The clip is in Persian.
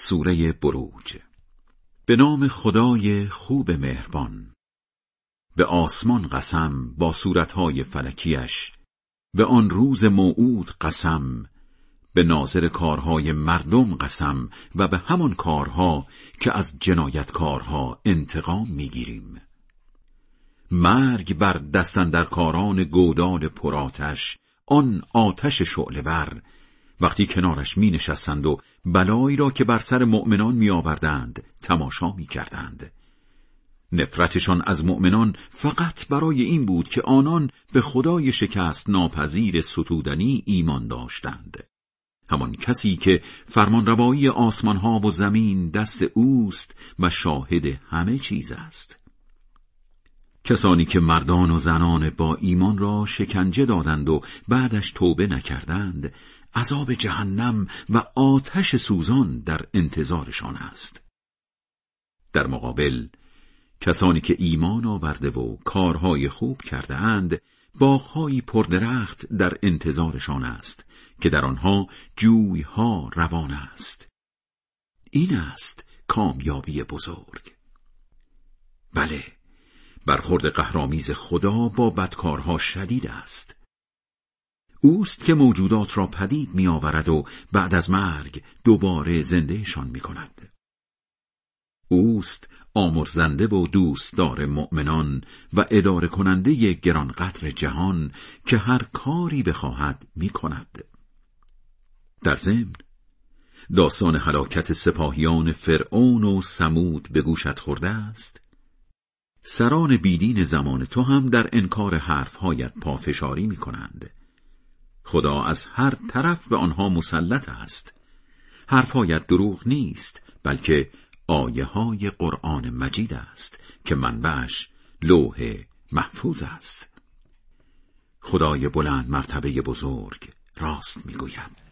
سوره بروج. به نام خدای خوب مهربان. به آسمان قسم با صورتهای فلکیش به آن روز موعود قسم به ناظر کارهای مردم قسم و به همان کارها که از جنایتکارها انتقام می‌گیریم. مرگ بر دستن در کاران گودال پراتش آن آتش شعله بر وقتی کنارش می نشستند و بلایی را که بر سر مؤمنان می آوردند تماشا می کردند. نفرتشان از مؤمنان فقط برای این بود که آنان به خدای شکست ناپذیر ستودنی ایمان داشتند. همان کسی که فرمانروایی آسمانها و زمین دست اوست و شاهد همه چیز است. کسانی که مردان و زنان با ایمان را شکنجه دادند و بعدش توبه نکردند عذاب جهنم و آتش سوزان در انتظارشان است. در مقابل کسانی که ایمان آورده و کارهای خوب کرده اند باغهایی پردرخت در انتظارشان است که در آنها جویها روان است. این است کامیابی بزرگ. بله برخورد قهرامیز خدا با بدکارها شدید است. اوست که موجودات را پدید می آورد و بعد از مرگ دوباره زندهشان می کند. اوست آمرزنده و دوستدار مؤمنان و اداره کننده گرانقدر جهان که هر کاری بخواهد می کند. در ضمن داستان هلاکت سپاهیان فرعون و سمود به گوشت خورده است سران بیدین زمان تو هم در انکار حرفهایت پافشاری می کنند خدا از هر طرف به آنها مسلط است. حرفهایت دروغ نیست بلکه آیه های قرآن مجید است که منبعش لوح محفوظ است. خدای بلند مرتبه بزرگ راست می‌گوید.